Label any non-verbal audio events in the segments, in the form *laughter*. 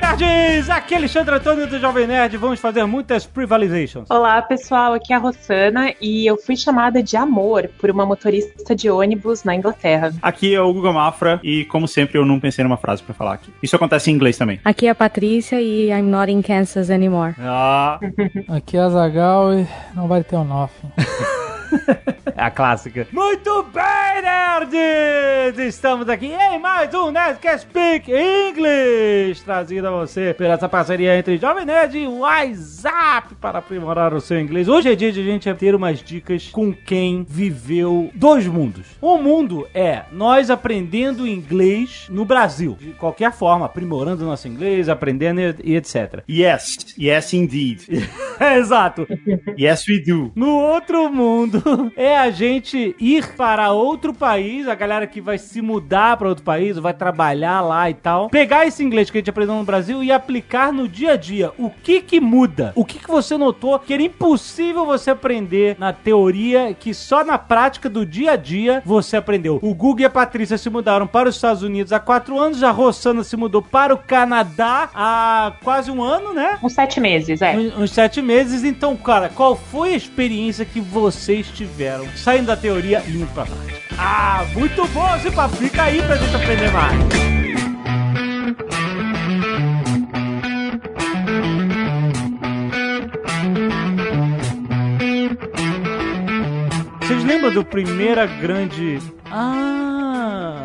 Nerds! Aqui é Alexandre Antônio do Jovem Nerd. Vamos fazer muitas privalizations. Olá, pessoal. Aqui é a Rossana e eu fui chamada de amor por uma motorista de ônibus na Inglaterra. Aqui é o Google Mafra e, como sempre, eu não pensei numa frase pra falar aqui. Isso acontece em inglês também. Aqui é a Patrícia e I'm not in Kansas anymore. Ah, Aqui é a Zagal e não vai ter o um nothing. *laughs* *laughs* é a clássica. Muito bem, nerds! Estamos aqui em mais um Nerdcast Speak English, trazido a você pela essa parceria entre Jovem Nerd e WhatsApp para aprimorar o seu inglês. Hoje é dia de a gente ter umas dicas com quem viveu dois mundos. Um mundo é nós aprendendo inglês no Brasil, de qualquer forma, aprimorando nosso inglês, aprendendo e e etc. Yes, yes indeed. *laughs* Exato. Yes we do. No outro mundo *laughs* é a gente ir para outro país, a galera que vai se mudar para outro país, vai trabalhar lá e tal, pegar esse inglês que a gente aprendeu no Brasil e aplicar no dia a dia. O que que muda? O que que você notou que era impossível você aprender na teoria, que só na prática do dia a dia você aprendeu? O Guga e a Patrícia se mudaram para os Estados Unidos há quatro anos, a Rossana se mudou para o Canadá há quase um ano, né? Uns sete meses, é. Uns, uns sete meses. Então, cara, qual foi a experiência que vocês tiveram saindo da teoria e indo pra prática? Ah, muito bom papo. Fica aí pra gente aprender mais. Vocês lembram do primeira grande... Ah,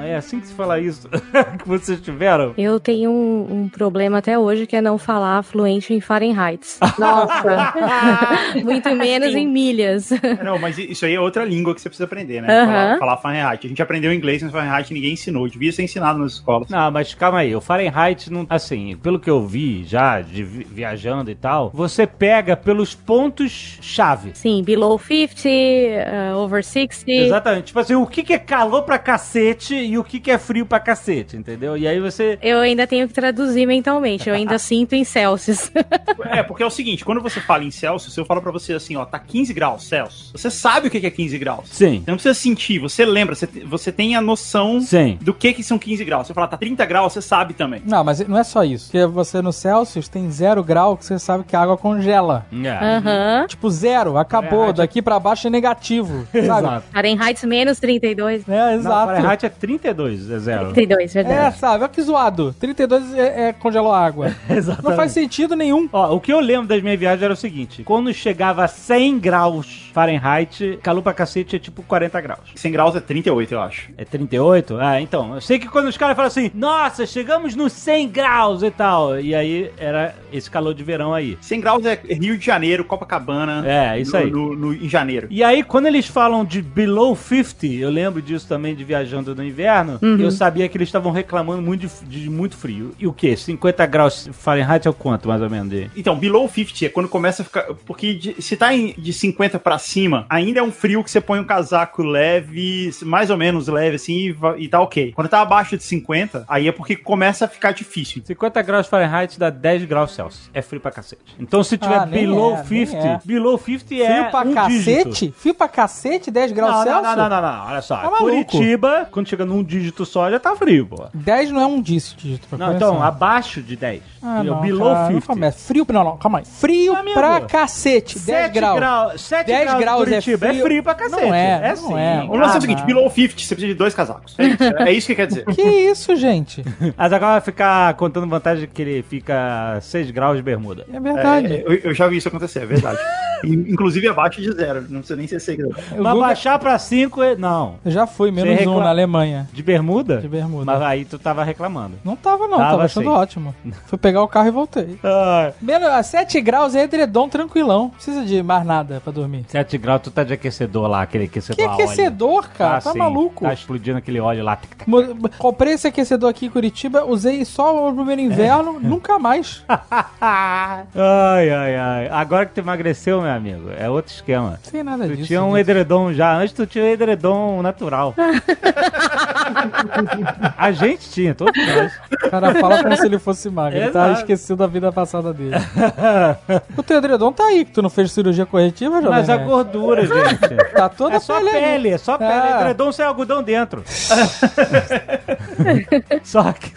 é assim que se fala isso *laughs* que vocês tiveram? Eu tenho um, um problema até hoje que é não falar fluente em Fahrenheit. Nossa. *laughs* Muito menos em milhas. Não, mas isso aí é outra língua que você precisa aprender, né? Falar, falar Fahrenheit. A gente aprendeu inglês, mas Fahrenheit ninguém ensinou. Devia ser ensinado nas escolas. Não, mas calma aí, o Fahrenheit não. Assim, pelo que eu vi já, de vi- viajando e tal, você pega pelos pontos-chave. Sim, below 50, uh, over 60. Exatamente. Tipo assim, o que, que é calor pra cacete e o que, que é frio pra cacete, entendeu? E aí você. Eu ainda tenho que traduzir mentalmente, eu ainda *laughs* sinto em Celsius. É, porque é o seguinte, quando você fala em Celsius, eu falo pra você assim, ó, tá 15 graus Celsius. Você sabe o que que é 15 graus. Sim. Você não precisa sentir, você lembra, você, você tem a noção Sim. do que que são 15 graus. Você fala, tá 30 graus, você sabe também. Não, mas não é só isso. Porque você no Celsius tem zero grau que você sabe que a água congela. É. Aham. Tipo, zero, acabou. É- Daqui pra baixo é negativo. Sabe? Exato. Fahrenheit menos 32. É, Não, exato. Fahrenheit é 32, é zero. 32, É, verdade. sabe? Olha que zoado. 32 é, é congelou a água. *laughs* Exatamente. Não faz sentido nenhum. Ó, o que eu lembro das minhas viagens era o seguinte: quando chegava a 100 graus Fahrenheit, calor pra cacete é tipo 40 graus. 100 graus é 38, eu acho. É 38? Ah, então. Eu sei que quando os caras falam assim, nossa, chegamos nos 100 graus e tal. E aí era esse calor de verão aí. 100 graus é Rio de Janeiro, Copacabana. É, isso no- aí. no- no- em janeiro. E aí, quando eles falam de below 50, eu lembro disso também de viajando no inverno, eu sabia que eles estavam reclamando muito de, de muito frio. E o quê? 50 graus Fahrenheit é o quanto, mais ou menos? De... Então, below 50 é quando começa a ficar. Porque de- se tá em- de 50 pra cima, ainda é um frio que você põe um casaco leve, mais ou menos leve, assim, e, e tá ok. Quando tá abaixo de 50, aí é porque começa a ficar difícil. 50 graus Fahrenheit dá 10 graus Celsius. É frio pra cacete. Então, se tiver Ah, below é, nem 50, é. below 50 é Frio pra um cacete? dígito. Frio pra cacete? 10 graus Não, não, Celsius? não, não, não, não, olha só. Tá. Curitiba, quando chega num dígito só, já tá frio, pô. 10 não é um dígito. dígito pra Não, começar. então, abaixo de 10. Ah, não, below cara, não 50. começa. Frio, não, não, calma aí. Frio Amigo, pra cacete, 10 7 graus. graus. 7 10 graus, graus é. É frio. frio pra cacete. Não é, não sim. é. O lance é Ah, o seguinte: não. below 50, você precisa de dois casacos. *laughs* É isso, é isso que quer dizer. Que isso, gente? Mas agora vai ficar contando vantagem que ele fica 6 graus de bermuda. É verdade. É, eu, eu já vi isso acontecer, é verdade. *laughs* In- Inclusive abaixo de zero, não precisa nem ser 6 graus. O Mas baixar pra 5, não. Eu já fui, menos Você um recla- na Alemanha. De bermuda? De bermuda. Mas aí tu tava reclamando. Não tava, não, Tava tava, achando sim. ótimo. Fui pegar o carro e voltei. *laughs* Ah, Menos, a 7 graus é edredom tranquilão. Não precisa de mais nada pra dormir. 7 graus, tu tá de aquecedor lá, aquele aquecedor Que aquecedor, cara? tá sim. maluco? Tá explodindo aquele óleo lá. Comprei esse aquecedor aqui em Curitiba, usei só no primeiro inverno, *laughs* nunca mais. ai, ai, ai. Agora que tu emagreceu, meu amigo, é outro esquema. Sem nada Tu disso. tinha um né? edredom já. Antes tu tinha um edredom natural. *laughs* A gente tinha, todos nós. O cara fala como se ele fosse magro. Ele tá esquecido da vida passada dele. *laughs* o teu edredom tá aí, que tu não fez cirurgia corretiva, Jovem Mas a Nerd? gordura, gente. *laughs* Tá toda É só pele pele, é só pele. Ah. Edredom sem algodão dentro. só que...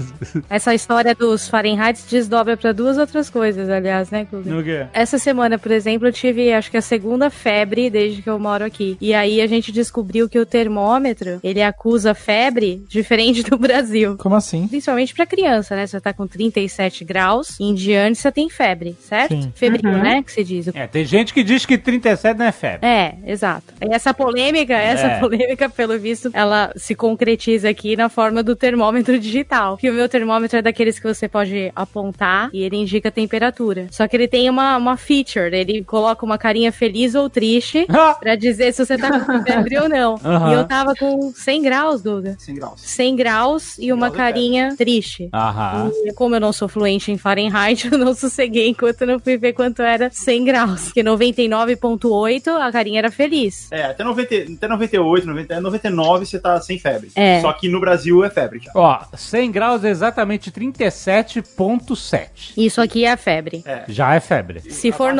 Essa história dos Fahrenheit desdobra pra duas outras coisas, aliás, né, Guga? No quê? Essa semana, por exemplo, eu tive, acho que a segunda febre desde que eu moro aqui. E aí a gente descobriu que o termômetro, ele acusa febre diferente do Brasil. Como assim? Principalmente pra criança, né? Você tá com 37 graus, em diante você tem febre, certo? Sim. Febril, Uhum. né? Que se diz. É, tem gente que diz que 37 não é febre. É, exato. E essa polêmica, essa É. polêmica, pelo visto, ela se concretiza aqui na forma do termômetro digital. Que o meu termômetro é daqueles que você pode apontar e ele indica a temperatura. Só que ele tem uma, uma feature, ele coloca uma carinha feliz ou triste *laughs* Ah! pra dizer se você tá com febre ou não. *laughs* Aham. E eu tava com 100 graus, Guga. 100 graus. 100 graus e uma carinha triste. Aham. E como eu não sou fluente em Fahrenheit, *laughs* eu não sosseguei enquanto eu não fui ver quanto era 100 graus. Porque 99.8 a carinha era feliz. É, até, 90, até 98, 90, 99 você tá sem febre. É. Só que no Brasil é febre já. Ó, 100 graus é exatamente 37,7. Isso aqui é febre. É. Já é febre. Se for Abaixo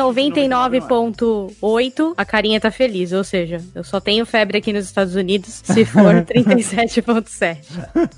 de 99.8, a carinha tá feliz. Ou seja, eu só tenho febre aqui nos Estados Unidos *laughs* se for *laughs* 37.7.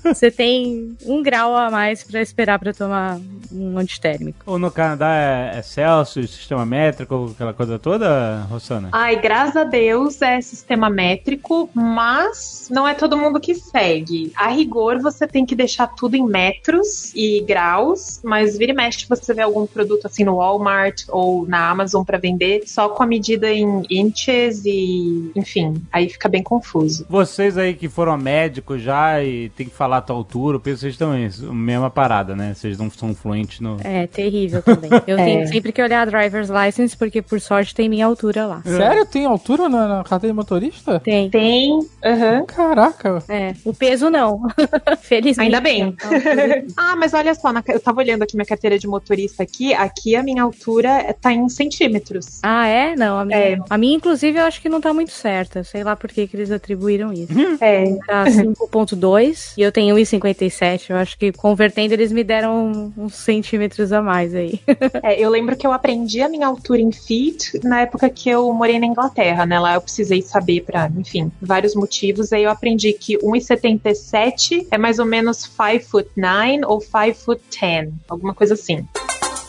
Você tem um grau a mais pra esperar pra tomar um antitérmico. Ou no Canadá é, é Celsius, sistema métrico, aquela coisa toda, Rossana? Ai, graças a Deus é sistema métrico, mas não é todo mundo que segue. A rigor, você tem que deixar tudo em metros e graus, mas vira e mexe você vê algum produto assim no Walmart ou na Amazon pra vender só com a medida em inches e, enfim, aí fica bem confuso. Vocês aí que foram médicos já e tem que falar a tua altura, eu penso que vocês estão isso, mesma parada, né? Vocês não são fluentes no. É terrível também. Eu *laughs* É. tenho sempre que olhar a driver's license, porque por sorte tem minha altura lá. Sério? Tem altura na, na carteira de motorista? Tem. Tem, aham. Caraca. É, o peso não. *laughs* Felizmente. Ainda bem. *laughs* ah, mas olha só, na- eu tava olhando aqui minha carteira de motorista aqui, aqui a minha altura tá em centímetros. Ah, é? Não, a minha, É. a minha, inclusive, eu acho que não tá muito certa. Sei lá por que, que eles atribuíram isso. É, Tá 5.2 e eu tenho 1,57. Eu acho que convertendo eles me deram uns centímetros a mais aí. *laughs* É, eu lembro que eu aprendi a minha altura em feet na época que eu morei na Inglaterra, né? Lá eu precisei saber pra, enfim, vários motivos. Aí eu aprendi que 1,77 é mais ou menos 5 foot 9 ou 5 foot 10, alguma coisa assim.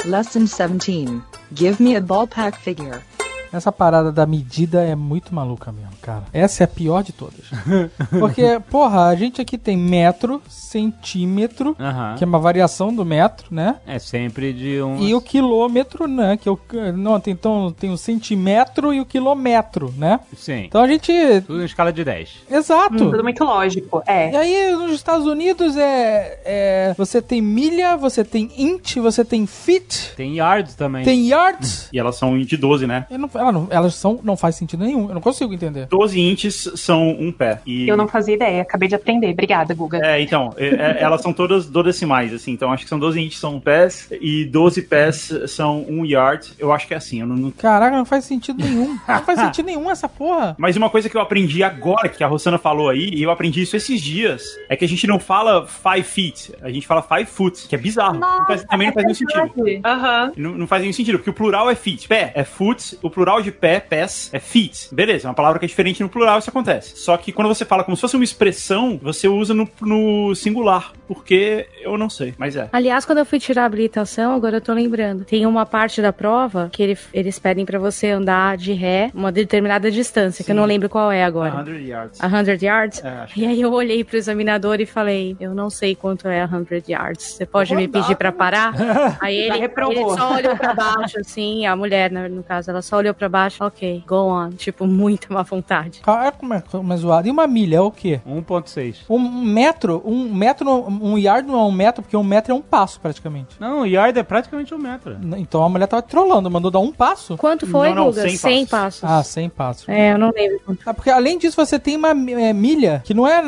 Lesson 17. Give me a ballpark figure. Essa parada da medida é muito maluca mesmo, cara. Essa é a pior de todas. *laughs* Porque, porra, a gente aqui tem metro, centímetro, que é uma variação do metro, né? É sempre de um. E o quilômetro, né? Que é o, não, tem, então tem o centímetro e o quilômetro, né? Sim. Então a gente. Tudo em escala de 10. Exato. Tudo muito lógico, E é. aí, nos Estados Unidos, é, é. Você tem milha, você tem inch, você tem feet, Tem yards também. tem yards. E elas são de 12, né? Eu não- ela não- elas são. Não faz sentido nenhum. Eu não consigo entender. 12 inches são um pé. E... Eu não fazia ideia, acabei de aprender. Obrigada, Guga. É, então, é, é, elas são todas decimais, assim. Então, acho que são 12 inches são pés e 12 pés são um yard. Eu acho que é assim. Eu não, não- Caraca, não faz sentido nenhum. Não faz sentido nenhum essa porra. *laughs* Mas uma coisa que eu aprendi agora, que a Rossana falou aí, e eu aprendi isso esses dias, é que a gente não fala five feet, a gente fala five foot, que é bizarro. Não faz- também não faz nenhum sentido. Aham. Não, não faz nenhum sentido, porque o plural é feet. Pé é foot, o plural de pé, pés, é feet. Beleza, é uma palavra que é diferente no plural, isso acontece. Só que quando você fala como se fosse uma expressão, você usa no, no singular, porque eu não sei, mas é. Aliás, quando eu fui tirar a habilitação, agora eu tô lembrando, tem uma parte da prova que ele- eles pedem pra você andar de ré uma determinada distância, que eu não lembro qual é agora. 100 yards. A 100 yards? É, E aí eu olhei pro examinador e falei, eu não sei quanto é a 100 yards. Você pode me pedir pra parar? *laughs* Aí ele, ele só olhou pra baixo, assim, a mulher, né, no caso, ela só olhou pra baixo, ok, go on. Tipo, *laughs* muita má vontade. Cara, como é, como é zoado. E uma milha é o quê? 1.6. Um metro, um metro, um yard não é um metro, porque um metro é um passo praticamente. Não, yard é praticamente um metro. Então a mulher tava trolando, mandou dar um passo. Quanto foi, Não, não, Guga? 100 100 passos. passos. Ah, 100 passos. É, eu não lembro. quanto. Ah, porque além disso você tem uma é, milha que não é,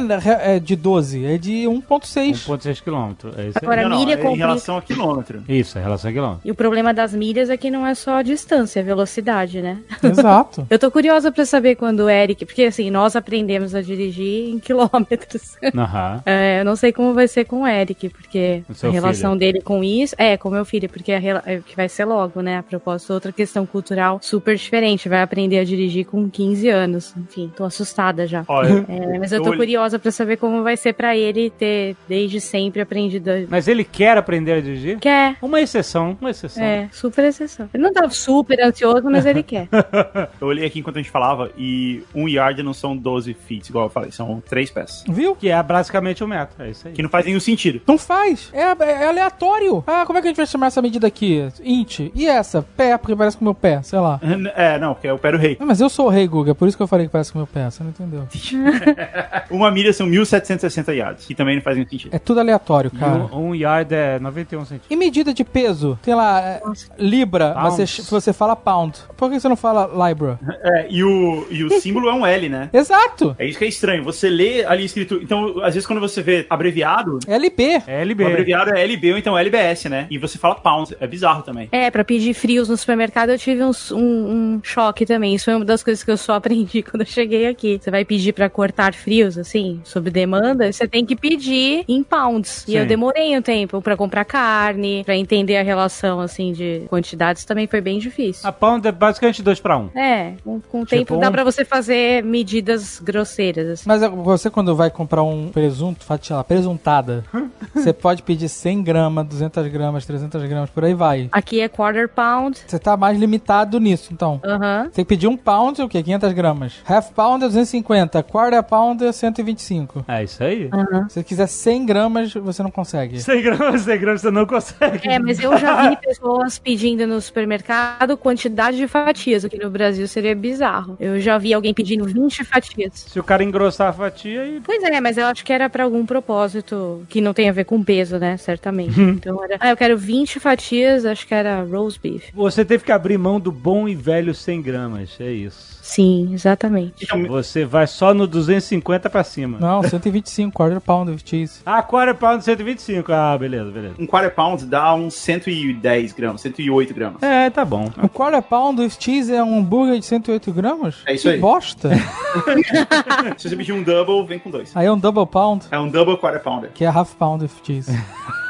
é de 12, é de 1.6. 1.6 km. É. Agora, Não, não, milha é em complica. relação a quilômetro. Isso, é relação a quilômetro. E o problema das milhas é que não é só a distância, é a velocidade, né? Exato. *laughs* Eu tô curiosa pra saber quando o Eric, porque assim, nós aprendemos a dirigir em quilômetros. *laughs* Aham. É, eu não sei como vai ser com o Eric, porque O a relação filho. dele com isso. É, com meu filho, porque a rela- é, que vai ser logo, né? A propósito, outra questão cultural super diferente. Vai aprender a dirigir com 15 anos. Enfim, tô assustada já. Olha, É, mas eu tô Eu- curiosa pra saber como vai ser pra ele ter desde sempre aprendido. a- Mas ele quer aprender a dirigir? Quer. Uma exceção, uma exceção. É, super exceção. Ele não tá super ansioso, mas ele quer. *laughs* *laughs* eu olhei aqui enquanto a gente falava e um yard não são 12 feet, igual eu falei, são três pés. Viu? Que é basicamente um metro. É isso aí. Que não faz nenhum sentido. Não faz. É, é aleatório. Ah, como é que a gente vai chamar essa medida aqui? Int. E essa? Pé, porque parece com o meu pé, sei lá. É, não, porque é o pé do rei. Ah, mas eu sou o rei, Guga, por isso que eu falei que parece com o meu pé. Você não entendeu. *laughs* *laughs* Uma milha são 1760 yards, que também não faz nenhum sentido. É tudo aleatório, cara. um, um yard é 91 centímetros. E medida de peso? Tem lá, é, libra, mas você, você fala pound. Por que você não fala libra? *laughs* É, e o, e o símbolo é um L, né? *laughs* Exato. É isso que é estranho. Você lê ali escrito. Então, às vezes, quando você vê abreviado, LB. LB. o abreviado é LB ou então LBS, né? E você fala pounds. É bizarro também. É, pra pedir frios no supermercado eu tive uns- um, um choque também. Isso foi uma das coisas que eu só *laughs* aprendi quando eu cheguei aqui. Você vai pedir pra cortar frios, assim, sob demanda, você tem que pedir em pounds. E Sim. eu demorei um tempo pra comprar carne, pra entender a relação, assim, de quantidades também foi bem difícil. A pound é basicamente 2 para 1. Um. É, com, com o Tipo tempo dá um- pra você fazer medidas grosseiras, assim. Mas você, quando vai comprar um presunto, fatia lá, presuntada, *laughs* você pode pedir 100 gramas, 200 gramas, 300 gramas, por aí vai. Aqui é quarter pound. Você tá mais limitado nisso, então. Aham. Você tem que pedir um pound, o quê? 500 gramas. Half pound é 250, quarter pound é 125. É isso aí. Se você quiser 100 gramas, você não consegue. 100 gramas, 100 gramas você não consegue. É, mas eu já vi pessoas pedindo no supermercado quantidade de fatias. Aqui no Brasil seria bizarro. Eu já vi alguém pedindo 20 fatias. Se o cara engrossar a fatia e. Pois é, mas eu acho que era pra algum propósito que não tem a ver com peso, né? Certamente. Então era. Ah, eu quero 20 fatias, acho que era roast beef. Você teve que abrir mão do bom e velho 100 gramas. É isso. Sim, exatamente. Você vai só no 250 pra cima. Não, 125, quarter pound of cheese. Ah, quarter pound 125. Ah, beleza, beleza. Um quarter pound dá uns 110 gramas, 108 gramas. É, tá bom. Um quarter pound of cheese é um hambúrguer de 108 gramas? É isso que aí. bosta. *laughs* Se você pedir um double, vem com dois. aí é um double pound, É um double quarter pounder. que é half pound of cheese. *laughs*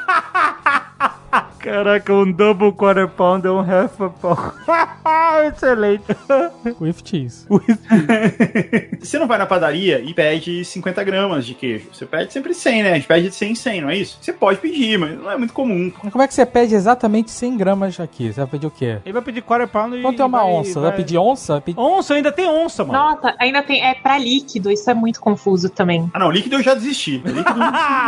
Caraca, um double quarter pound é um half a pound. *laughs* Excelente. *laughs* with cheese. *laughs* Você não vai na padaria e pede 50 gramas de queijo. Você pede sempre 100, né? A gente pede de 100 em 100, não é isso? Você pode pedir, mas não é muito comum. Mas como é que você pede exatamente 100 gramas aqui? Você vai pedir o quê? Ele vai pedir quarter pound e. Quanto é uma vai- onça? Vai, pedir onça? Vai pedir- Onça, ainda tem onça, mano. Nossa, ainda tem. É pra líquido, isso é muito confuso também. Ah, não, líquido eu já desisti. Líquido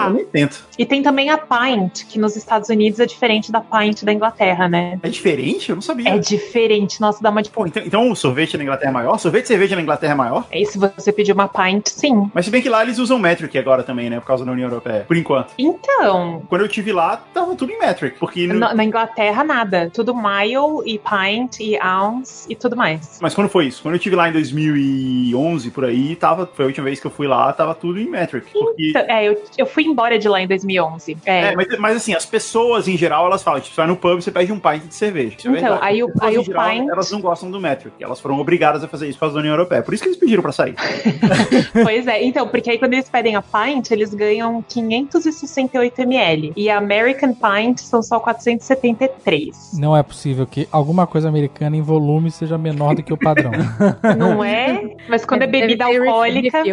eu nem tento. E tem também a pint, que nos Estados Unidos é diferente da pint da Inglaterra, né? É diferente? Eu não sabia. É diferente. Nossa, dá uma de. Pô, então, então o sorvete na Inglaterra é maior? Sorvete de cerveja na Inglaterra é maior? E se você pedir uma pint, sim. Mas se bem que lá eles usam metric agora também, né? Por causa da União Europeia. Por enquanto. Então, Quando eu tive lá, tava tudo em metric. Porque. no- na, na Inglaterra, nada. Tudo mile e pint e ounce e tudo mais. Mas quando foi isso? Quando eu tive lá em 2011, por aí, tava, foi a última vez que eu fui lá, tava tudo em metric. Porque, Então, é, eu, eu fui embora de lá em 2011. É. é, mas, mas assim, as pessoas em geral, elas falam, tipo, você vai no pub, você pede um pint de cerveja. Isso é Então, verdade. aí o- pessoas, aí o geral, pint- Elas não gostam do metric. Elas foram obrigadas a fazer isso por causa da União Europeia. Por isso que eles pediram pra sair. *laughs* Pois é, então, porque aí quando eles pedem a pint, eles ganham 568 ml. E a American Pint são só 473. Não é possível que alguma coisa americana em volume seja menor do que o padrão. *laughs* Não é? Mas quando é Deve bebida alcoólica.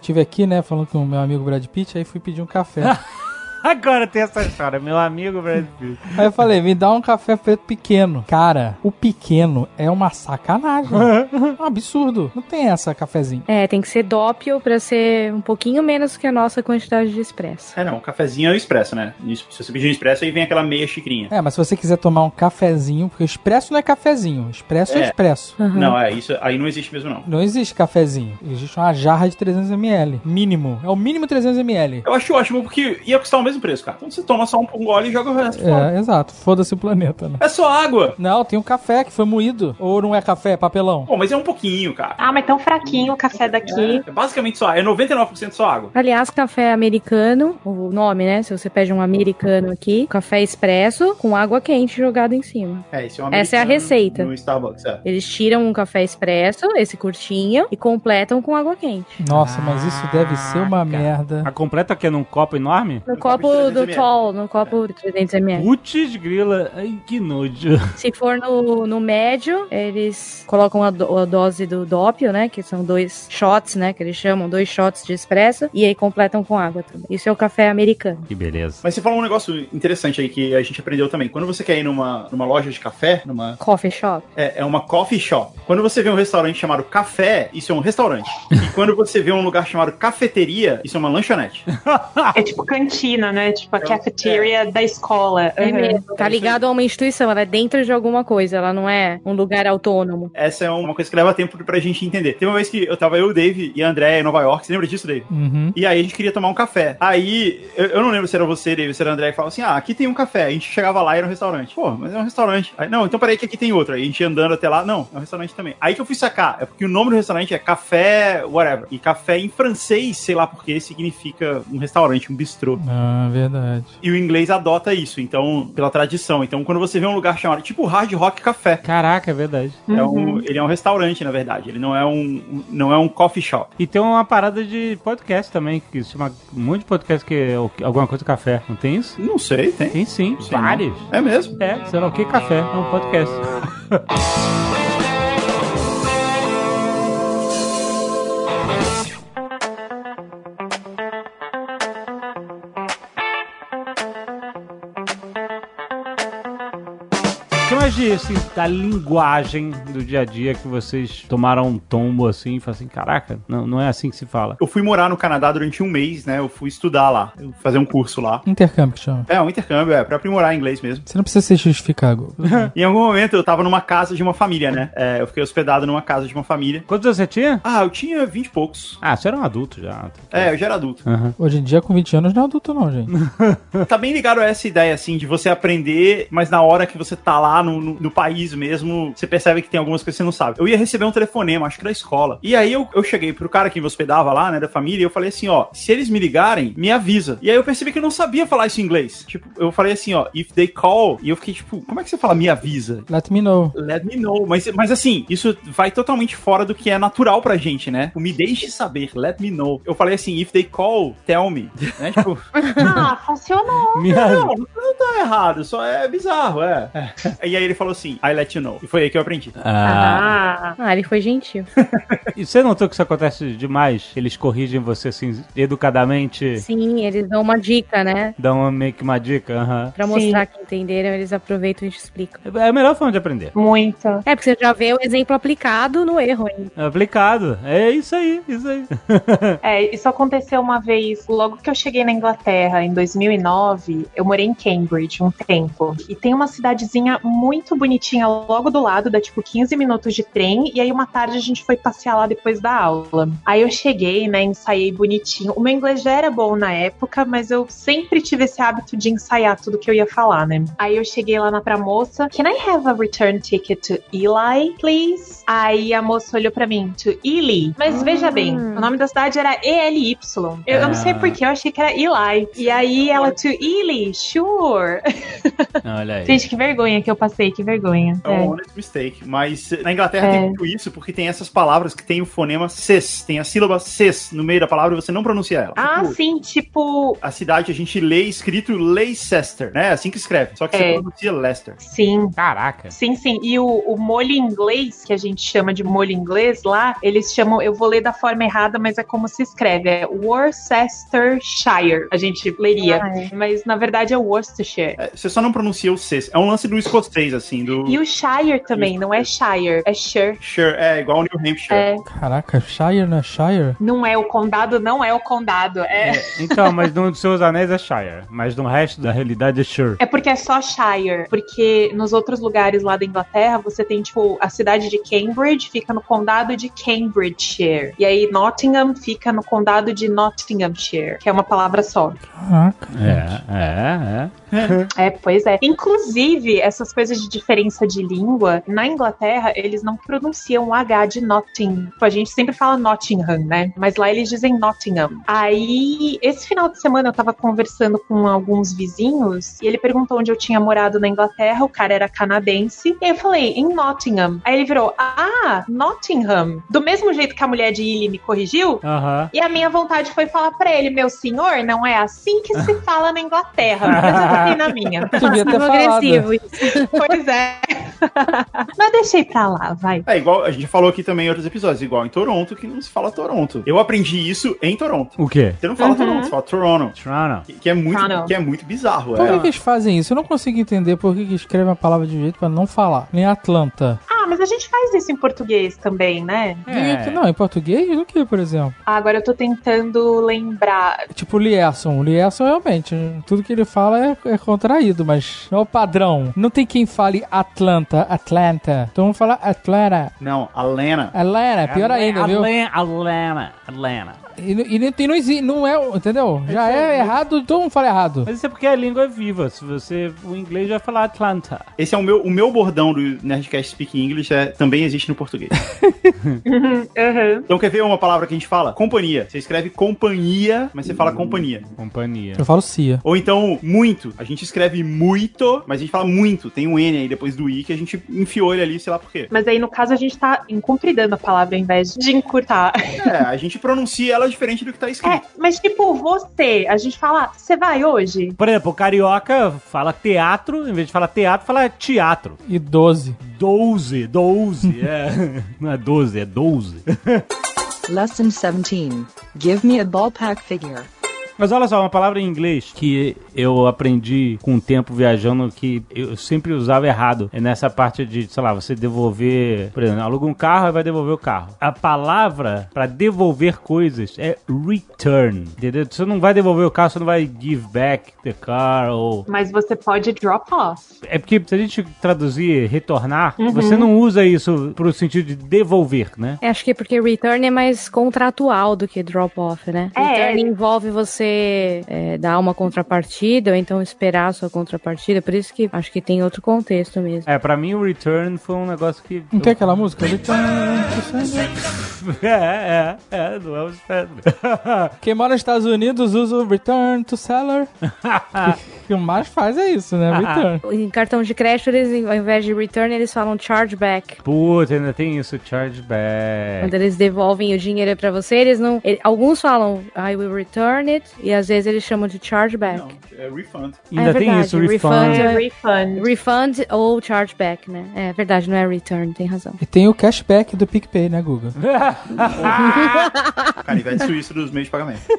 Tive aqui, né, falando com o meu amigo Brad Pitt, aí fui pedir um café. *laughs* Agora tem essa história, meu amigo Brad Pitt. Aí eu falei, me dá um café preto pequeno. Cara, o pequeno é uma sacanagem. É *laughs* um absurdo. Não tem essa cafezinho. É, tem que ser doppio pra ser um pouquinho menos que a nossa quantidade de expresso. É, não, o cafezinho é o expresso, né? Se você pedir um expresso, aí vem aquela meia xicrinha. É, mas se você quiser tomar um cafezinho, porque expresso não é cafezinho, expresso é, É. expresso. Uhum. Não, é, isso aí não existe mesmo, não. Não existe cafezinho. Existe uma jarra de 300ml. Mínimo. É o mínimo 300ml. Eu acho ótimo porque ia custar o mesmo mesmo preço, cara. Então você toma só um, um gole e joga o resto fora. É, exato. Foda-se o planeta, né? É só água. Não, tem um café que foi moído. Ou não é café, é papelão. Pô, mas é um pouquinho, cara. Ah, mas tão fraquinho o café daqui. É basicamente só, é 99% só água. Aliás, café americano, o nome, né? Se você pede um americano aqui, café expresso com água quente jogada em cima. É, esse é um Essa é a receita. No Starbucks, é. Eles tiram um café expresso, esse curtinho, e completam com água quente. Nossa, mas isso deve ser uma merda. A completa aqui é num copo enorme? No No copo copo do 300 tall, no copo de 300ml. Putz, grila. Ai, que nojo. *laughs* Se for no, no médio, eles colocam a, do- a dose do dópio, né? Que são dois shots, né? Que eles chamam, dois shots de expresso. E aí completam com água também. Isso é o café americano. Que beleza. Mas você falou um negócio interessante aí que a gente aprendeu também. Quando você quer ir numa, numa loja de café, numa Coffee shop. É, é uma coffee shop. Quando você vê um restaurante chamado café, isso é um restaurante. e quando você vê um lugar chamado cafeteria, isso é uma lanchonete. *laughs* É tipo cantina, né? Tipo a É, cafeteria da escola. É Uhum. mesmo. Tá ligado a uma instituição, ela é dentro de alguma coisa, ela não é um lugar autônomo. Essa é uma coisa que leva tempo pra gente entender. Teve uma vez que eu tava eu, o Dave e a André em Nova York. Você lembra disso, Dave? Uhum. E aí a gente queria tomar um café. Aí, eu, eu não lembro se era você, Dave, se era o André, que falava assim: ah, aqui tem um café. A gente chegava lá e era um restaurante. Pô, mas é um restaurante. Aí, não, então peraí que aqui tem outro. Aí a gente ia andando até lá. Não, é um restaurante também. Aí que eu fui sacar. É porque o nome do restaurante é Café Whatever. E café em francês, sei lá porquê, significa um restaurante, um bistrô. Ah, verdade. E o inglês adota isso, então, pela tradição. Então, quando você vê um lugar chamado tipo Hard Rock Café, Caraca, é verdade. é um, ele é um restaurante, na verdade. Ele não é um, um- não é um coffee shop. E tem uma parada de podcast também, que se chama um monte de podcast que é alguma coisa café. Não tem isso? Não sei, tem. Tem sim, Sei vários. É mesmo. É, sei lá o que café, é um podcast. *laughs* assim, da linguagem do dia a dia que vocês tomaram um tombo assim e falaram assim, caraca, não, não é assim que se fala. Eu fui morar no Canadá durante um mês, né? Eu fui estudar lá, fazer um curso lá. Intercâmbio que chama. É, um intercâmbio, é, pra aprimorar inglês mesmo. Você não precisa se justificar. *laughs* Em algum momento eu tava numa casa de uma família, né? É, eu fiquei hospedado numa casa de uma família. Quantos você tinha? Ah, eu tinha vinte e poucos. Ah, você era um adulto já. É, eu já era adulto. Aham. Hoje em dia, com 20 anos, não é adulto, não, gente. *laughs* Tá bem ligado a essa ideia, assim, de você aprender, mas na hora que você tá lá no, no, no país mesmo, você percebe que tem algumas coisas que você não sabe. Eu ia receber um telefonema, acho que da escola. E aí eu, eu cheguei pro cara que me hospedava lá, né, da família, e eu falei assim, ó, se eles me ligarem, me avisa. E aí eu percebi que eu não sabia falar isso em inglês. Tipo, eu falei assim, ó, if they call, e eu fiquei tipo, como é que você fala me avisa? Let me know. Let me know. Mas, mas assim, isso vai totalmente fora do que é natural pra gente, né? O me deixe saber, let me know. Eu falei assim, if they call, tell me. *laughs* Né? Tipo, Ah, funcionou. *laughs* Não, não tá errado, só é bizarro, é. E aí ele falou assim, I let you know. E foi aí que eu aprendi. Ah, Ah. Ah, ele foi gentil. *laughs* e você notou que isso acontece demais? Eles corrigem você assim, educadamente, Sim, eles dão uma dica, né? dão uma- meio que uma dica. aham. Pra Sim. mostrar que entenderam, eles aproveitam e te explicam. É a melhor forma de aprender. Muito. É, porque você já vê o exemplo aplicado no erro. É aplicado. É isso aí, isso aí. *laughs* É, isso aconteceu uma vez, logo que eu cheguei na Inglaterra, em 2009, eu morei em Cambridge um tempo. E tem uma cidadezinha muito bonitinha logo do lado, dá tipo 15 minutos de trem. E aí uma tarde a gente foi passear lá depois da aula. Aí eu cheguei, né, ensaiei bonitinho. O meu inglês já era bom na época, mas eu sempre tive esse hábito de ensaiar tudo que eu ia falar, né? Aí eu cheguei lá na pra moça, Can I have a return ticket to Eli, please? Aí a moça olhou pra mim, to Ely. Mas veja bem, o nome da cidade era ELY. Eu, eu não sei Ah. porquê, eu achei que era Eli. E aí ela, to Ely, sure. Olha aí. Gente, que vergonha que eu passei, que vergonha. É um É. honest mistake. Mas na Inglaterra É. tem muito isso, porque tem essas palavras que tem o fonema ces, tem a sílaba ces no meio da palavra e você não pronuncia ela. Ah, Tipo, sim, tipo. A cidade a gente lê escrito Leicester, né? Assim que escreve. Só que É. você pronuncia Leicester. Sim. Caraca. Sim, sim. E o, o molho inglês, que a gente chama de molho inglês lá, eles chamam, eu vou ler da forma errada, mas é como se escreve, é Worcestershire, a gente leria. Ah, é. Mas na verdade é Worcestershire. É, você só não pronuncia o ces. É um lance do escocês, assim. Assim, do. E o Shire também, não é Shire, é Shire. Sure, é igual o New Hampshire. É, Caraca, Shire não é Shire? não é o condado, não é o condado. É, Então, mas no dos seus anéis é Shire, mas no resto da realidade é Sure. é porque é só Shire. Porque nos outros lugares lá da Inglaterra, você tem, tipo, a cidade de Cambridge fica no condado de Cambridgeshire. E aí Nottingham fica no condado de Nottinghamshire, que é uma palavra só. Caraca. É, é, É, *laughs* pois é. Inclusive, essas coisas de diferença de língua, na Inglaterra, eles não pronunciam o H de Notting. Tipo, A gente sempre fala Nottingham, né? Mas lá eles dizem Nottingham. Aí, esse final de semana eu tava conversando com alguns vizinhos e ele perguntou onde eu tinha morado na Inglaterra. O cara era canadense. E eu falei, em Nottingham. Aí ele virou, ah, Nottingham. Do mesmo jeito que a mulher de Illy me corrigiu, é. E a minha vontade foi falar pra ele, meu senhor, não é assim que se *laughs* fala na Inglaterra. *laughs* Fiquei na minha. *laughs* Devia ter agressivo isso. *laughs* Pois é. *laughs* Mas deixei pra lá, vai. É igual, a gente falou aqui também em outros episódios, igual em Toronto, que não se fala Toronto. Eu aprendi isso em Toronto. O quê? Você não fala Uhum. Toronto, você fala Toronto. Toronto. Que, que é muito, Toronto. que é muito bizarro. Por que, É. que eles fazem isso? Eu não consigo entender por que, que escrevem a palavra de um jeito pra não falar. Nem Atlanta. Ah, mas a gente faz isso em português também, né? É. Não, em português, o que, por exemplo? Ah, Agora eu tô tentando lembrar. Tipo o Lierson. O Lierson realmente, tudo que ele fala é, é contraído, mas não é o padrão. Não tem quem fale Atlanta, Atlanta. Então vamos falar Atlanta. Não, a Lena. Atlanta, pior ainda, viu? Atlanta, Atlanta, Atlanta. E, e, nem- e não, exi- não é, entendeu? Já é errado, todo mundo fala errado. Mas isso é porque a língua é viva. Se você. O inglês vai falar Atlanta. Esse é o meu, o meu bordão do Nerdcast Speak English, é, também existe no português. *laughs* Uhum. Então quer ver uma palavra que a gente fala? Companhia. Você escreve companhia, mas você fala companhia. Companhia. Eu falo CIA. Ou então, muito. A gente escreve muito, mas a gente fala muito. Tem um N aí depois do I que a gente enfiou ele ali, sei lá por quê. Mas aí, no caso, a gente tá incumpridando a palavra ao invés de encurtar. É, a gente pronuncia ela diferente do que tá É, escrito. mas tipo, você, a gente fala, você vai hoje? Por exemplo, o carioca fala teatro, em vez de falar teatro, fala teatro. E 12. Doze, doze, *laughs* é. Não é doze, é doze. Lesson 17. Give me a ballpark figure. Mas olha só, uma palavra em inglês que eu aprendi com o tempo viajando que eu sempre usava errado. É nessa parte de, sei lá, você devolver, por exemplo, aluga um carro e vai devolver o carro. A palavra pra devolver coisas é return, entendeu? Você não vai devolver o carro, você não vai give back the car ou Mas você pode drop off. é porque se a gente traduzir retornar, você não usa isso pro sentido de devolver, né? É, Acho que é porque return é mais contratual do que drop-off, né? É. Return envolve você é, dar uma contrapartida ou então esperar a sua contrapartida. Por isso que acho que tem outro contexto mesmo. É, pra mim o return foi um negócio que. Não tem aquela música? *laughs* Return to sender. É, é, é, do Elvis Presley. Quem mora nos Estados Unidos usa o Return to Seller. *laughs* O que mais faz é isso, né? Return. Em cartão de crédito, eles, ao invés de return, eles falam chargeback. Puta, ainda tem isso, chargeback. Quando eles devolvem o dinheiro pra você, eles não. ele- alguns falam I will return it, e às vezes eles chamam de chargeback. Não, é refund. Ainda É tem isso, refund. refund. É refund. Refund ou chargeback, né? É verdade, não é return, tem razão. E tem o cashback do PicPay, né, Guga? *laughs* *laughs* Canivete suíço dos meios de pagamento. *laughs*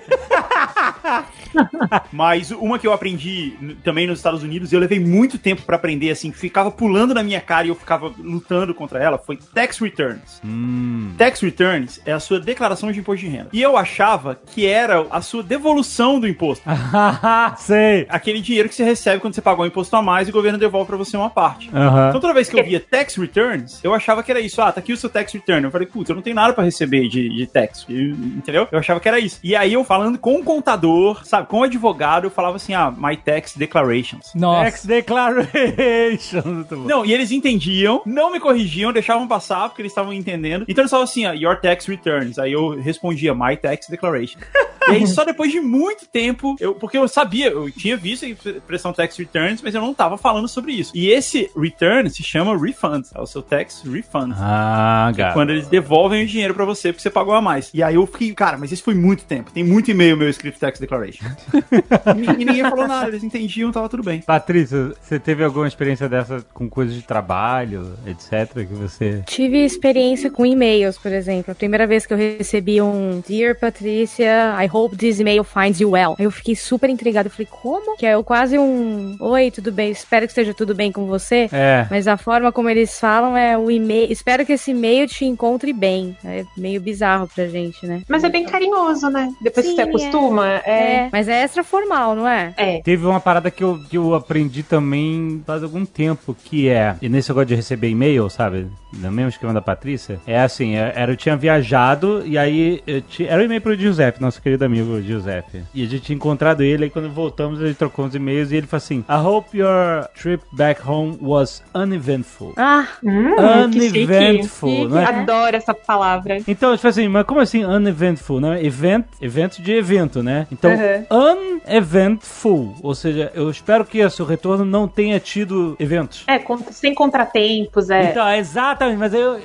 *laughs* Mas uma que eu aprendi também nos Estados Unidos, e eu levei muito tempo pra aprender, assim, ficava pulando na minha cara e eu ficava lutando contra ela, foi tax returns. Hum. Tax returns é a sua declaração de imposto de renda. E eu achava que era a sua devolução do imposto. *laughs* Sei. Aquele dinheiro que você recebe quando você pagou um imposto a mais e o governo devolve pra você uma parte. Aham. Então toda vez que eu via tax returns, eu achava que era isso. Ah, tá aqui o seu tax return. Eu falei, putz, eu não tenho nada pra receber de, de tax. Entendeu? Eu achava que era isso. E aí eu falando com o contador, sabe, com o advogado, eu falava assim, ah, my tax declarations. Nossa. Tax declaration. Muito bom. Não, e eles entendiam, não me corrigiam, deixavam passar, porque eles estavam entendendo. Então eles falavam assim, ah, your tax returns. Aí eu respondia, my tax declaration. *laughs* e aí só depois de muito tempo, eu, porque eu sabia, eu tinha visto a expressão tax returns, mas eu não tava falando sobre isso. E esse return se chama refund, é o seu tax refund. Ah, gato. Quando eles devolvem o dinheiro pra você porque você pagou a mais. E aí eu fiquei, cara, mas isso foi muito tempo. Tem muito e-mail meu escrito tax declaration. *laughs* e, e ninguém falou nada, eles entendiam, tava tudo bem. Patrícia, você teve alguma experiência dessa com coisas de trabalho, etc, que você... Tive experiência com e-mails, por exemplo. A primeira vez que eu recebi um Dear Patrícia, I hope this email finds you well. Aí eu fiquei super intrigada. Eu falei, como? Que é eu quase um. Oi, tudo bem? Espero que esteja tudo bem com você. É. Mas a forma como eles falam é o e-mail. Espero que esse e-mail te encontre bem. É meio bizarro pra gente, né? Mas é bem carinhoso, né? Depois Sim, que você acostuma, é. É. Mas é extra formal, não é? É. Teve uma parada que eu, que eu aprendi também faz algum tempo, que é, e nesse negócio de receber e-mail, sabe? No mesmo esquema da Patrícia, é assim, é- era, eu tinha viajado e aí eu ti- era o e-mail pro Giuseppe, nosso querido amigo Giuseppe. E a gente tinha encontrado ele, aí quando voltamos, ele trocou uns e-mails e ele falou assim: I hope your trip back home was uneventful. Ah, Hum, que chique. uneventful, não é? Adoro essa palavra. Então, tipo assim, mas como assim uneventful, né? Event, evento de evento, né? Então, Uhum. uneventful, ou seja, eu espero que o seu retorno não tenha tido eventos. É, con- sem contratempos, é. Então, exatamente, mas eu,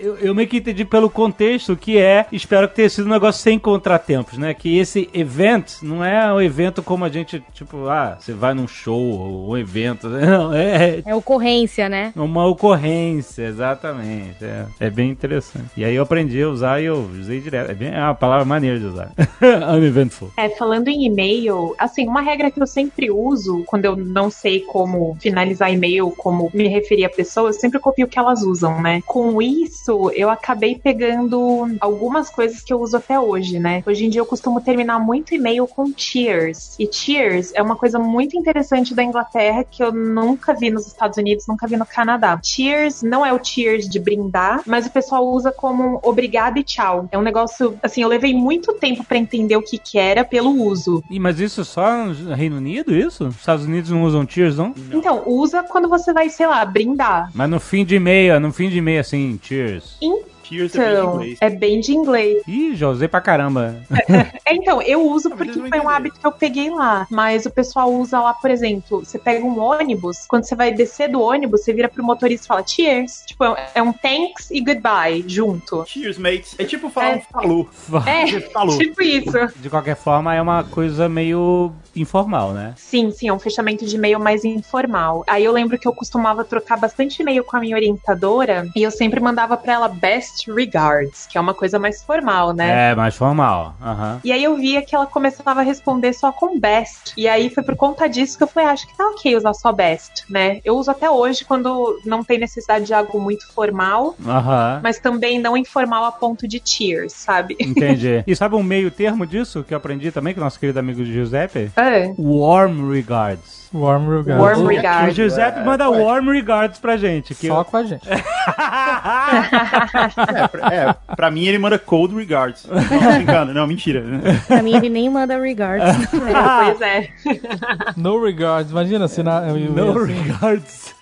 eu, eu meio que entendi pelo contexto que é, espero que tenha sido um negócio sem contratempos, né? Que esse event não é um evento como a gente, tipo, ah, você vai num show ou um evento, *laughs* não, é, é ocorrência, né? é uma ocorrência, exatamente. É, é bem interessante. E aí eu aprendi a usar e eu usei direto. É, bem, é uma palavra maneira de usar. *laughs* Uneventful. É, falando em e-mail, assim, uma regra que eu sempre uso quando eu não sei como finalizar e-mail, como me referir a pessoas, eu sempre copio o que elas usam, né? Com isso, eu acabei pegando algumas coisas que eu uso até hoje, né? Hoje em dia eu costumo terminar muito e-mail com cheers. E cheers é uma coisa muito interessante da Inglaterra que eu nunca vi nos Estados Unidos, nunca vi no Canadá. Cheers não é o cheers de brindar, mas o pessoal usa como obrigado e tchau. É um negócio, assim, eu levei muito tempo pra entender o que que era pelo uso. Ih, mas isso só no Reino Unido, isso? Os Estados Unidos não usam cheers, não? Então, usa quando você vai, sei lá, brindar. Mas no fim de e-mail, no fim de e-mail, assim, cheers. Cheers é bem Então, inglês. é bem de inglês. Ih, já usei pra caramba. *laughs* É, então, eu uso porque vão foi um entender. hábito que eu peguei lá. Mas o pessoal usa lá, por exemplo, você pega um ônibus, quando você vai descer do ônibus, você vira pro motorista e fala cheers. Tipo, é um- é thanks e goodbye junto. Cheers, mates. É tipo falar É. um falou. É, Falou. tipo isso. De qualquer forma, é uma coisa meio informal, né? Sim, sim, é um fechamento de e-mail mais informal. Aí eu lembro que eu costumava trocar bastante e-mail com a minha orientadora e eu sempre mandava pra ela best regards, que é uma coisa mais formal, né? É, mais formal. Aham. E aí eu via que ela começava a responder só com best. E aí foi por conta disso que eu falei, ah, acho que tá ok usar só best, né? Eu uso até hoje quando não tem necessidade de algo muito formal, Aham. mas também não informal a ponto de cheers, sabe? Entendi. *laughs* E sabe um meio termo disso que eu aprendi também com o nosso querido amigo Giuseppe? É. Warm regards. Warm regards. Warm O- regards. O Giuseppe manda warm regards pra gente. Que Só com a gente. *laughs* É, pra, é, pra mim ele manda cold regards. Não, brincando. Não, mentira. *laughs* Pra mim, ele nem manda regards. É, *laughs* pois é. No regards. Imagina se na. eu- eu- No assim. regards.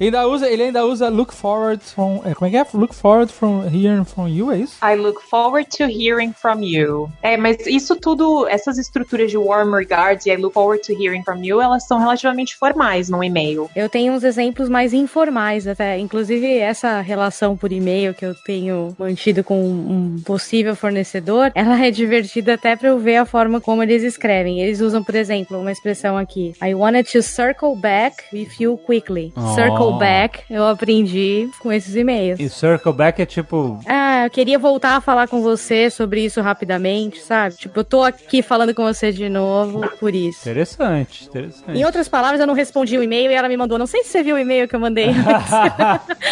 Ainda usa, ele ainda usa look forward from. é, Como é que é? Look forward from hearing from you, é isso? I look forward to hearing from you. É, mas isso tudo, essas estruturas de warm regards e I look forward to hearing from you, elas são relativamente formais no e-mail. Eu tenho uns exemplos mais informais até. Inclusive, essa relação por e-mail que eu tenho mantido com um possível fornecedor, ela é divertida até pra eu ver a forma como eles escrevem. Eles usam, por exemplo, uma expressão aqui. I wanted to circle back with you quickly. Oh. Circle back, eu aprendi com esses e-mails. E circle back é tipo. Ah, eu queria voltar a falar com você sobre isso rapidamente, sabe? Tipo, eu tô aqui falando com você de novo por isso. Interessante, interessante. Em outras palavras, eu não respondi o e-mail e ela me mandou. Não sei se você viu o e-mail que eu mandei. *laughs*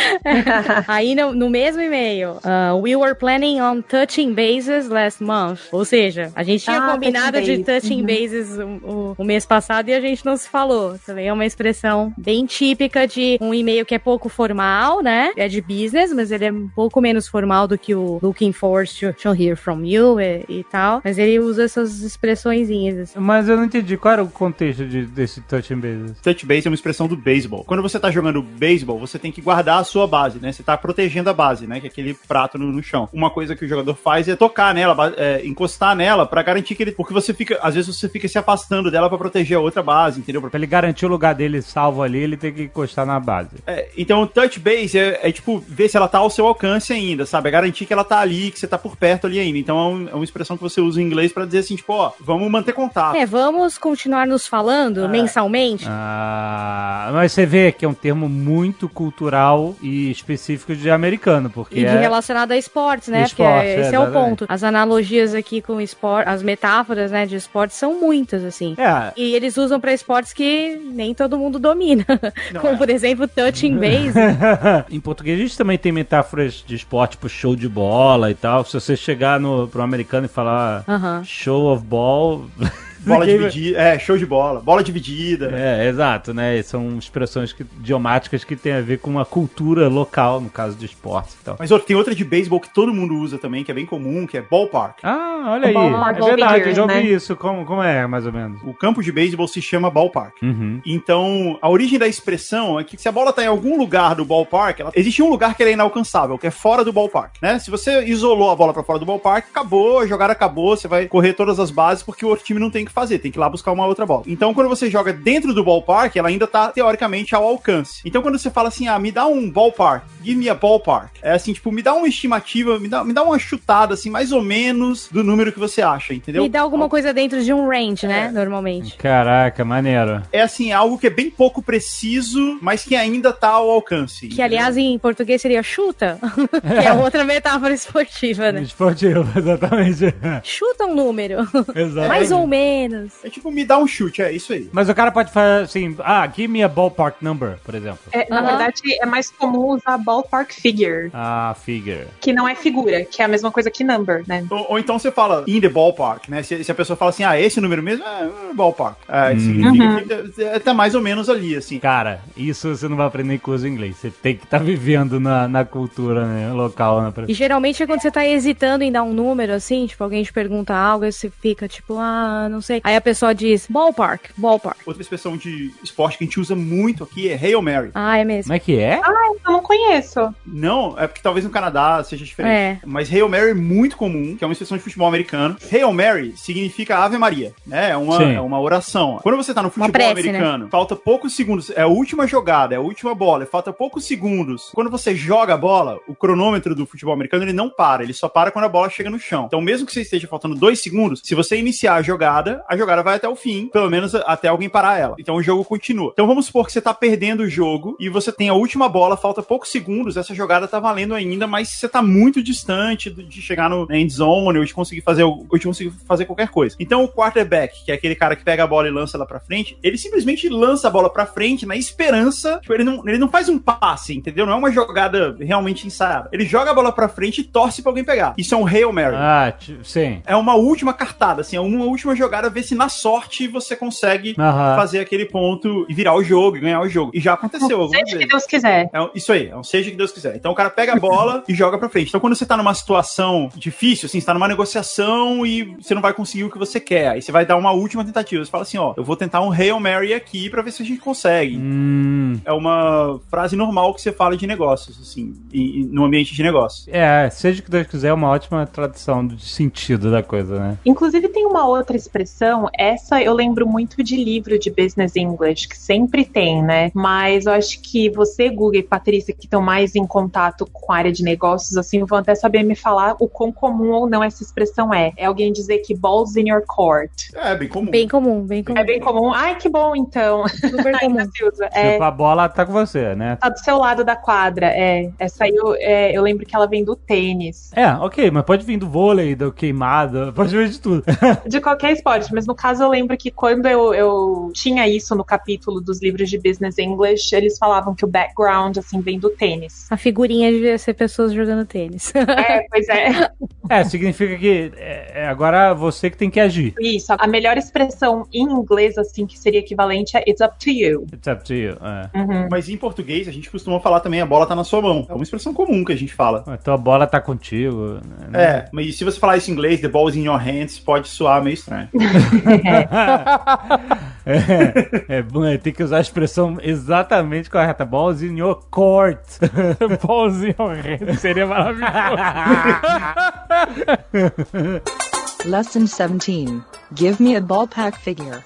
Aí no, no mesmo e-mail, ah, we were planning on touching bases last month. Ou seja, a gente tinha Ah, combinado touching de touching bases o, o- o mês passado e a gente não se falou. Também é uma expressão bem típica de um e-mail que é pouco formal, né? É de business, mas ele é um pouco menos formal do que o looking forward to, to hear from you e, e tal. Mas ele usa essas expressõezinhas. assim. Mas eu não entendi qual era o contexto de, desse touching bases. Touch base é uma expressão do beisebol. Quando você tá jogando beisebol, você tem que guardar a sua base, né? Você tá protegendo a base, né? Que é aquele prato no, no chão. Uma coisa que o jogador faz é tocar nela, é, encostar nela pra garantir que ele. Porque você fica. Às vezes você fica se afastando dela pra proteger a outra base, entendeu? Pra- ele garantir o lugar dele salvo ali, ele tem que encostar na base. É, então, o touch base é, é, tipo ver se ela tá ao seu alcance ainda, sabe? É garantir que ela tá ali, que você tá por perto ali ainda. Então é, um- é uma expressão que você usa em inglês pra dizer assim, tipo, ó, vamos manter contato. É, vamos vamos continuar nos falando mensalmente? Ah, mas você vê que é um termo muito cultural e específico de americano, porque E de é... relacionado a esportes, né? Esporte, Porque esse é, é, o ponto. As analogias aqui com esporte, as metáforas, né, de esportes são muitas, assim. É, E eles usam pra esportes que nem todo mundo domina. *laughs* Como, é. por exemplo, touching base. *laughs* em português a gente também tem metáforas de esporte, tipo show de bola e tal. Se você chegar no, pro americano e falar Aham. show of ball... *laughs* Bola dividida. É, show de bola. Bola dividida. É, exato, né? São expressões que, idiomáticas que tem a ver com uma cultura local, no caso de esportes e tal. Mas outra, tem outra de beisebol que todo mundo usa também, que é bem comum, que é ballpark. Ah, olha aí. Ballpark É verdade, eu já ouvi né? isso. Como, como é, mais ou menos? O campo de beisebol se chama ballpark. Uhum. Então, a origem da expressão é que se a bola tá em algum lugar do ballpark, ela... existe um lugar que ela é inalcançável, que é fora do ballpark, né? Se você isolou a bola pra fora do ballpark, acabou, a jogada acabou, você vai correr todas as bases porque o outro time não tem que fazer, tem que ir lá buscar uma outra bola. Então, quando você joga dentro do ballpark, ela ainda tá teoricamente ao alcance. Então, quando você fala assim, ah, me dá um ballpark, give me a ballpark, é assim, tipo, me dá uma estimativa, me dá, me dá uma chutada, assim, mais ou menos do número que você acha, entendeu? E dá alguma coisa dentro de um range, né? Normalmente. Caraca, maneiro. É assim, algo que é bem pouco preciso, mas que ainda tá ao alcance. Que, aliás, em português seria chuta, *laughs* que é outra metáfora esportiva, né? Esportivo, *laughs* exatamente. Chuta um número. Exato. Mais ou menos. É tipo, me dá um chute, é isso aí. Mas o cara pode fazer assim, ah, give me a ballpark number, por exemplo. É, na Aham. verdade, é mais comum usar ballpark figure, Ah, figure. que não é figura, que é a mesma coisa que number, né? Ou, ou então você fala in the ballpark, né? Se, se a pessoa fala assim, ah, esse número mesmo é é ballpark. É, Hum. significa que é, tá mais ou menos ali, assim. Cara, isso você não vai aprender em curso de inglês. Você tem que estar vivendo na, na cultura né, local. Né, E geralmente é quando você tá hesitando em dar um número, assim, tipo, alguém te pergunta algo, aí você fica tipo, ah, não sei. Aí a pessoa diz, ballpark, ballpark. Outra expressão de esporte que a gente usa muito aqui é Hail Mary. Ah, é mesmo. Como é que é? Eu não conheço. Não, é porque talvez no Canadá seja diferente. É. Mas Hail Mary é muito comum, que é uma expressão de futebol americano. Hail Mary significa Ave Maria, né? É uma, Sim. é uma oração. Quando você tá no futebol prece, americano, falta poucos segundos, é a última jogada, é a última bola, falta poucos segundos. Quando você joga a bola, o cronômetro do futebol americano ele não para, ele só para quando a bola chega no chão. Então, mesmo que você esteja faltando dois segundos, se você iniciar a jogada, a jogada vai até o fim, pelo menos até alguém parar ela. Então o jogo continua. Então vamos supor que você tá perdendo o jogo e você tem a última bola, falta poucos segundos, essa jogada tá valendo ainda, mas você tá muito distante de chegar no end zone ou de conseguir fazer ou de conseguir fazer qualquer coisa. Então o quarterback, que é aquele cara que pega a bola e lança ela pra frente, ele simplesmente lança a bola pra frente na esperança, tipo, ele não, ele não faz um passe, entendeu? Não é uma jogada realmente ensaiada. Ele joga a bola pra frente e torce pra alguém pegar. Isso é um Hail Mary. Ah, sim. É uma última cartada, assim, é uma última jogada, ver se na sorte você consegue Aham. fazer aquele ponto e virar o jogo, e ganhar o jogo. E já aconteceu algumas Seja o que vezes. Deus quiser. É isso aí, é um seja que Deus quiser. Então o cara pega a bola e joga pra frente. Então quando você tá numa situação difícil, assim, você tá numa negociação e você não vai conseguir o que você quer, aí você vai dar uma última tentativa. Você fala assim, ó, eu vou tentar um Hail Mary aqui pra ver se a gente consegue. Hum, É uma frase normal que você fala de negócios, assim, e, e no ambiente de negócios. é, seja o que Deus quiser, é uma ótima tradução de sentido da coisa, né? Inclusive tem uma outra expressão, essa eu lembro muito de livro de business English, que sempre tem, né? Mas eu acho que você, Google e Patrícia, que estão mais em contato com a área de negócios, assim, vão até saber me falar o quão comum ou não essa expressão é. É alguém dizer que balls in your court. É, bem comum. Bem comum, bem comum. É bem comum. Ai, que bom, então. super *laughs* comum. Ainda se usa. É, Tipo, a bola tá com você, né? tá do seu lado da quadra. É, essa aí eu, é, eu lembro que ela vem do tênis. É, ok, mas pode vir do vôlei, do queimado, pode vir de tudo. De qualquer esporte, mas no caso eu lembro que quando eu, eu tinha isso no capítulo dos livros de Business English, eles falavam que o background, assim, vem do tênis. A figurinha devia ser pessoas jogando tênis. *laughs* É, pois é. É, significa que é, é agora você que tem que agir. Isso. A melhor expressão em inglês, assim, que seria equivalente é it's up to you. It's up to you. É. Uhum. Mas em português a gente costuma falar também a bola tá na sua mão. É uma expressão comum que a gente fala. Então a bola tá contigo. né? É, mas se você falar isso em inglês, the ball's in your hands, pode soar meio estranho. *laughs* É, é bom, é, tem que usar a expressão exatamente correta. Balls in your court. Pãozinho horrendo, seria maravilhoso. *laughs* Lesson 17. Give me a ballpark figure.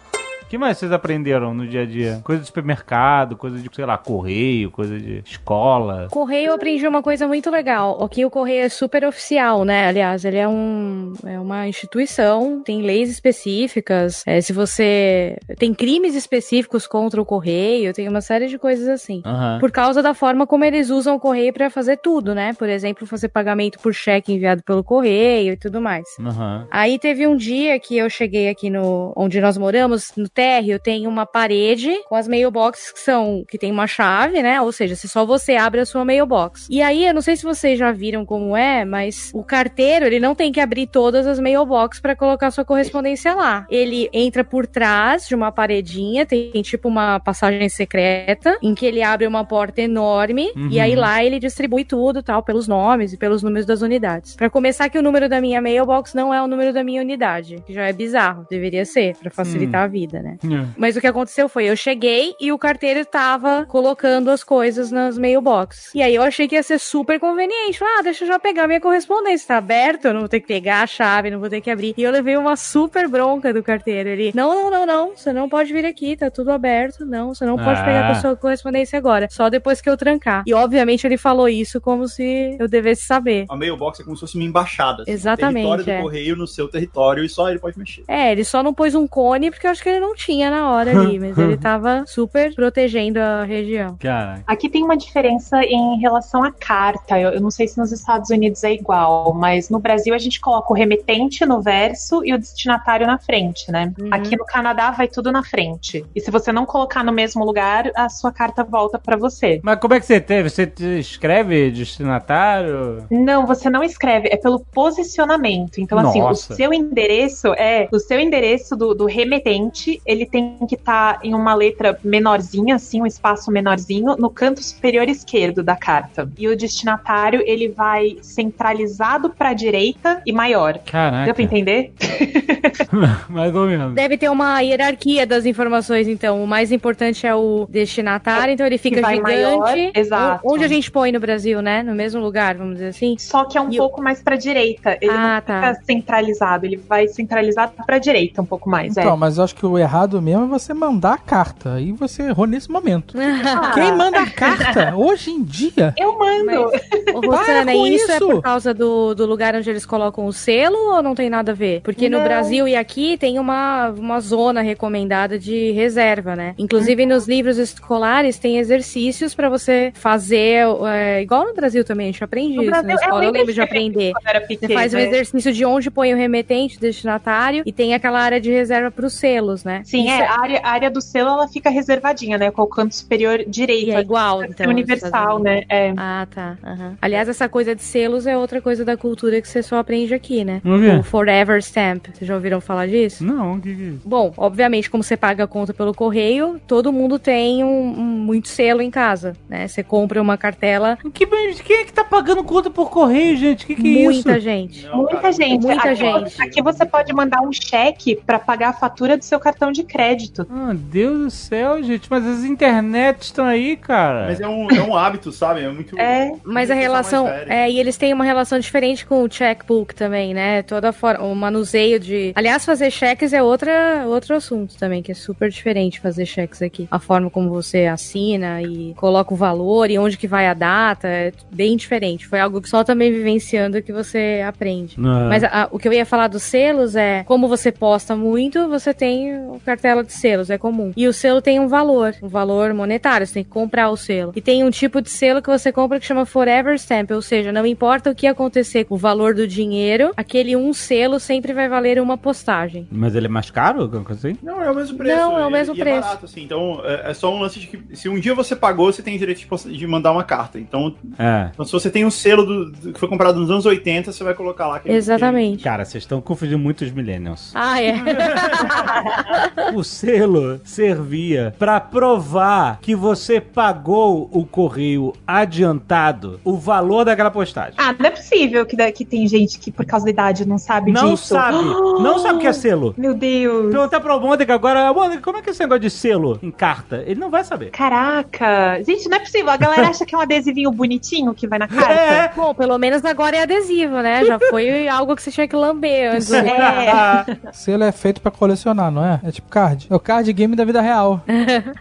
Que mais vocês aprenderam no dia a dia? Coisa de supermercado, coisa de, sei lá, correio, coisa de escola. Correio eu aprendi uma coisa muito legal. Aqui o correio é super oficial, né? Aliás, ele é um é uma instituição, tem leis específicas. É, se você tem crimes específicos contra o correio, tem uma série de coisas assim. Aham. Por causa da forma como eles usam o correio pra fazer tudo, né? Por exemplo, fazer pagamento por cheque enviado pelo correio e tudo mais. Aham. Aí teve um dia que eu cheguei aqui no onde nós moramos, no térreo, tem uma parede com as mailboxes que são que tem uma chave, né? Ou seja, se só você abre a sua mailbox. E aí, eu não sei se vocês já viram como é, mas o carteiro, ele não tem que abrir todas as mailboxes pra colocar sua correspondência lá. Ele entra por trás de uma paredinha, tem tipo uma passagem secreta, em que ele abre uma porta enorme Uhum. e aí lá ele distribui tudo, tal, pelos nomes e pelos números das unidades. Pra começar que o número da minha mailbox não é o número da minha unidade, que já é bizarro, deveria ser, pra facilitar a vida, né? Mas o que aconteceu foi, eu cheguei e o carteiro tava colocando as coisas nas mailboxes. E aí eu achei que ia ser super conveniente. Falei, ah, deixa eu já pegar minha correspondência. Tá aberto, eu não vou ter que pegar a chave, não vou ter que abrir. E eu levei uma super bronca do carteiro. Ele, não, não, não, não, você não pode vir aqui, tá tudo aberto. Não, você não pode Ah. pegar com a sua correspondência agora. Só depois que eu trancar. E obviamente ele falou isso como se eu devesse saber. A mailbox é como se fosse uma embaixada. assim, Exatamente, O território do é. correio no seu território e só ele pode mexer. É, ele só não pôs um cone porque eu acho que ele não tinha na hora ali, mas ele *laughs* tava super protegendo a região. Caraca. Aqui tem uma diferença em relação à carta. Eu, eu não sei se nos Estados Unidos é igual, mas no Brasil a gente coloca o remetente no verso e o destinatário na frente, né? Uhum. Aqui no Canadá vai tudo na frente. E se você não colocar no mesmo lugar, a sua carta volta pra você. Mas como é que você teve? Você te escreve destinatário? Não, você não escreve, é pelo posicionamento. Então, assim, o Nossa. seu endereço é o seu endereço do, do remetente, ele tem que estar em uma letra menorzinha, assim, um espaço menorzinho, no canto superior esquerdo da carta. E o destinatário, ele vai centralizado pra direita e maior. Deu pra Caraca. entender? *laughs* Mais ou menos. Deve ter uma hierarquia das informações, então. O mais importante é o destinatário, então ele fica vai gigante. maior, exato. Onde a gente põe no Brasil, né? No mesmo lugar, vamos dizer assim. Só que é um E pouco mais pra direita. Ele Ah, não tá. fica centralizado, ele vai centralizado pra direita um pouco mais. Então, é. mas eu acho que o errado mesmo é você mandar a carta. Aí você errou nesse momento. Ah, *laughs* Quem manda a carta hoje em dia? Eu mando. Ô, Rosana, Para com isso, é isso! por causa do, do lugar onde eles colocam o selo ou não tem nada a ver? Porque no Não. Brasil e aqui tem uma, uma zona recomendada de reserva, né? Inclusive nos livros escolares tem exercícios pra você fazer, é, igual no Brasil também, a gente aprende No isso Brasil, na eu escola, eu lembro lembro de de aprender. Era Você faz um é. exercício de onde põe o remetente, o destinatário, e tem aquela área de reserva pros selos, né? Sim, Isso é, a área, a área do selo ela fica reservadinha, né? Com o canto superior direito. E é igual, É então. universal, né? É. Ah, tá. aham. Aliás, essa coisa de selos é outra coisa da cultura que você só aprende aqui, né? Vamos ver. O Forever Stamp. Vocês já ouviram falar disso? Não, o que que é isso? Bom, obviamente, como você paga a conta pelo correio, todo mundo tem um, um- muito selo em casa, né? Você compra uma cartela, Que, quem é que tá pagando conta por correio, gente? Que que é isso? muita gente. Não, Muita cara. gente. Muita aqui, gente. Aqui você pode mandar um cheque pra pagar a fatura do seu cartão de crédito. Ah, Deus do céu, gente. Mas as internets estão aí, cara. Mas é um, é um hábito, sabe? É muito. É. Mas a relação. É, e eles têm uma relação diferente com o checkbook também, né? Toda forma. O manuseio de. Aliás, fazer cheques é outra, outro assunto também, que é super diferente fazer cheques aqui. A forma como você assina e coloca o valor e onde que vai a data é bem diferente. Foi algo que só também vivenciando que você aprende. Não. Mas a- o que eu ia falar dos selos é, como você posta muito, você tem cartela de selos, é comum. E o selo tem um valor, um valor monetário, você tem que comprar o selo. E tem um tipo de selo que você compra que chama Forever Stamp, ou seja, não importa o que acontecer com o valor do dinheiro, aquele um selo sempre vai valer uma postagem. Mas ele é mais caro? Alguma coisa assim? Não, é o mesmo preço. Não, é o e- mesmo e preço. É barato, assim. Então, é, é só um lance de que se um dia você pagou, você tem direito de, de mandar uma carta. Então, É. então, se você tem um selo do, do- que foi comprado nos anos 80, você vai colocar lá. Que Exatamente. Cara, vocês estão confundindo muito os millennials. Ah, é. *laughs* *laughs* O selo servia pra provar que você pagou o correio adiantado, o valor daquela postagem. Ah, não é possível que, que tem gente que, por causa da idade, não sabe Não disso. sabe. *gasps* Não sabe o que é selo. Meu Deus. Perguntar pro Mônica agora, Mônica, como é que é esse negócio de selo em carta? Ele não vai saber. Caraca. Gente, não é possível. A galera acha que é um adesivinho bonitinho que vai na carta. É. Bom, pelo menos agora é adesivo, né? Já foi algo que você tinha que lamber antes. *laughs* É. *laughs* Selo é feito pra colecionar, não é? É tipo tipo card. É o card game da vida real. *laughs*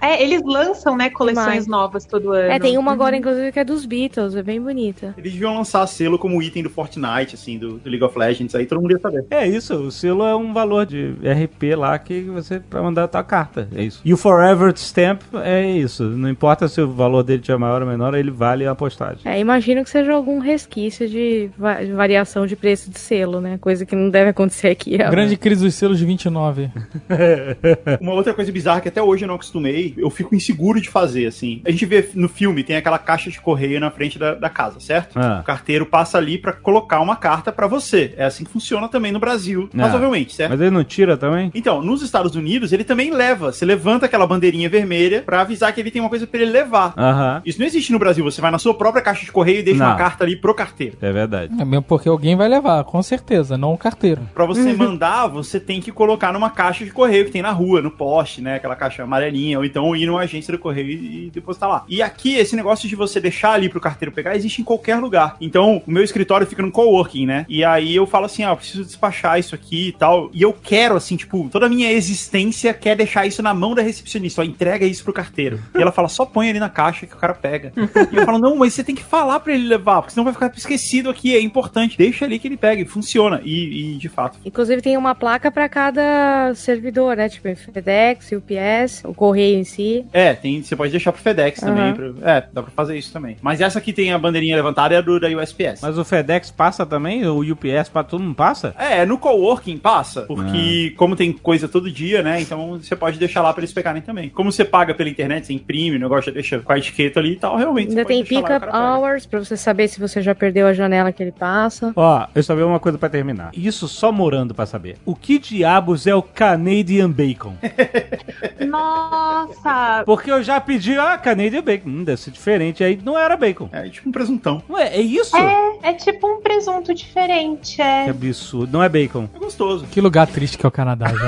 É, eles lançam, né, coleções Demais. novas todo ano. É, tem uma agora, inclusive, que é dos Beatles, é bem bonita. Eles deviam lançar selo como item do Fortnite, assim, do, do League of Legends, aí todo mundo ia saber. É isso, o selo é um valor de RP lá que você pra mandar a tua carta. É isso. E o Forever Stamp é isso. Não importa se o valor dele é maior ou menor, ele vale a postagem. É, imagino que seja algum resquício de va- de variação de preço de selo, né? Coisa que não deve acontecer aqui. é. Grande crise dos selos de 29. *laughs* *laughs* Uma outra coisa bizarra que até hoje eu não acostumei, eu fico inseguro de fazer, assim. A gente vê no filme, tem aquela caixa de correio na frente da, da casa, certo? Ah. O carteiro passa ali pra colocar uma carta pra você. É assim que funciona também no Brasil, Ah. razoavelmente, certo? Mas ele não tira também? Então, nos Estados Unidos, ele também leva. Você levanta aquela bandeirinha vermelha pra avisar que ele tem uma coisa pra ele levar. Aham. Isso não existe no Brasil. Você vai na sua própria caixa de correio e deixa Não. uma carta ali pro carteiro. É verdade. É mesmo porque alguém vai levar, com certeza, não o carteiro. Pra você *laughs* mandar, você tem que colocar numa caixa de correio que tem na rua, no poste, né? Aquela caixa amarelinha, ou então ir numa agência do correio e depositar lá. E aqui, esse negócio de você deixar ali pro carteiro pegar, existe em qualquer lugar. Então, o meu escritório fica no coworking, né? E aí eu falo assim, ah, eu preciso despachar isso aqui e tal. E eu quero, assim, tipo, toda a minha existência quer deixar isso na mão da recepcionista, ó, entrega isso pro carteiro. E ela fala, só põe ali na caixa que o cara pega. e eu falo, não, mas você tem que falar pra ele levar, porque senão vai ficar esquecido aqui, é importante. Deixa ali que ele pega, e funciona. E, e, de fato, Inclusive tem uma placa pra cada servidor, né? Tipo FedEx, UPS, o correio em si. É, tem, você pode deixar pro FedEx também. Aham. pra- é, dá pra fazer isso também. Mas essa que tem a bandeirinha levantada é a do da USPS. Mas o FedEx passa também? O UPS para todo mundo passa? É, no coworking passa, porque como tem coisa todo dia, né? Então você pode deixar lá pra eles pegarem também. Como você paga pela internet, você imprime, o negócio já deixa com a etiqueta ali e tal, realmente. Ainda tem pick-up hours pra você saber se você já perdeu a janela que ele passa. Ó, eu só vi uma coisa pra terminar. Isso só morando pra saber. O que diabos é o Canadian Bacon? *laughs* Nossa! Porque eu já pedi, ah, Canadian Bacon. Hum, deve ser diferente. Aí não era bacon. É tipo um presuntão. Ué, é isso? É, é tipo um presunto diferente, Que é. absurdo. Não é bacon. É gostoso. Que lugar triste que é o Canadá, gente.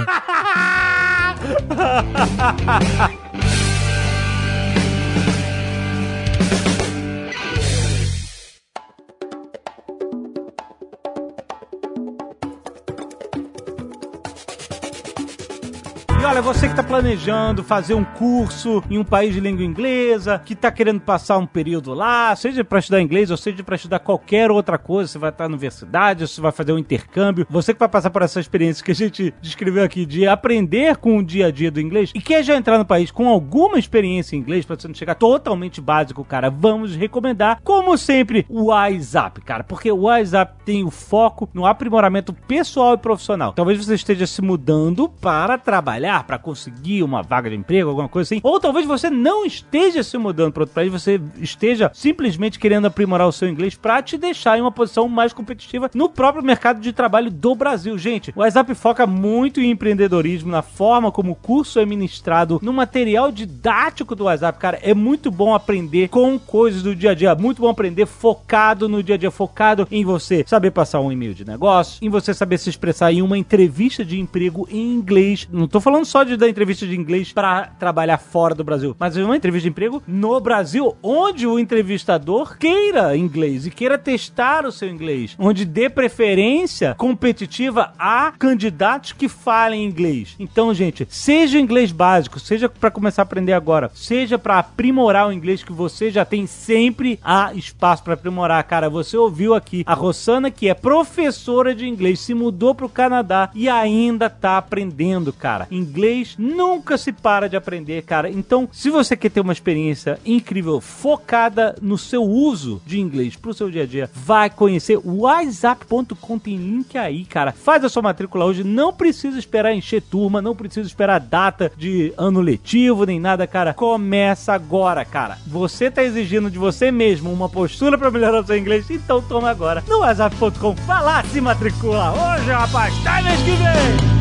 *laughs* olha, você que tá planejando fazer um curso em um país de língua inglesa, que tá querendo passar um período lá, seja para estudar inglês ou seja para estudar qualquer outra coisa, você vai estar na universidade, você vai fazer um intercâmbio, você que vai passar por essa experiência que a gente descreveu aqui de aprender com o dia a dia do inglês e quer já entrar no país com alguma experiência em inglês para você não chegar totalmente básico, cara, vamos recomendar, como sempre, o WhatsApp, cara, porque o WhatsApp tem o foco no aprimoramento pessoal e profissional. Talvez você esteja se mudando para trabalhar, para conseguir uma vaga de emprego, alguma coisa assim, ou talvez você não esteja se mudando para outro país, você esteja simplesmente querendo aprimorar o seu inglês para te deixar em uma posição mais competitiva no próprio mercado de trabalho do Brasil. Gente, o WhatsApp foca muito em empreendedorismo, na forma como o curso é ministrado, no material didático do WhatsApp, cara, é muito bom aprender com coisas do dia a dia, muito bom aprender focado no dia a dia, focado em você saber passar um e-mail de negócio, em você saber se expressar em uma entrevista de emprego em inglês. Não tô falando só de dar entrevista de inglês para trabalhar fora do Brasil, mas uma entrevista de emprego no Brasil, onde o entrevistador queira inglês e queira testar o seu inglês, onde dê preferência competitiva a candidatos que falem inglês. Então, gente, seja o inglês básico, seja para começar a aprender agora, seja para aprimorar o inglês que você já tem, sempre há espaço para aprimorar, cara. Você ouviu aqui a Rossana, que é professora de inglês, se mudou pro Canadá e ainda tá aprendendo, cara. Inglês nunca se para de aprender, cara. Então, se você quer ter uma experiência incrível, focada no seu uso de inglês pro seu dia a dia, vai conhecer o WhatsApp.com, tem link aí, cara. Faz a sua matrícula hoje, não precisa esperar encher turma, não precisa esperar data de ano letivo, nem nada, cara. Começa agora, cara. Você tá exigindo de você mesmo uma postura pra melhorar o seu inglês, então toma agora no WhatsApp.com. Vai lá, se matricula hoje, rapaz. Até mês que vem!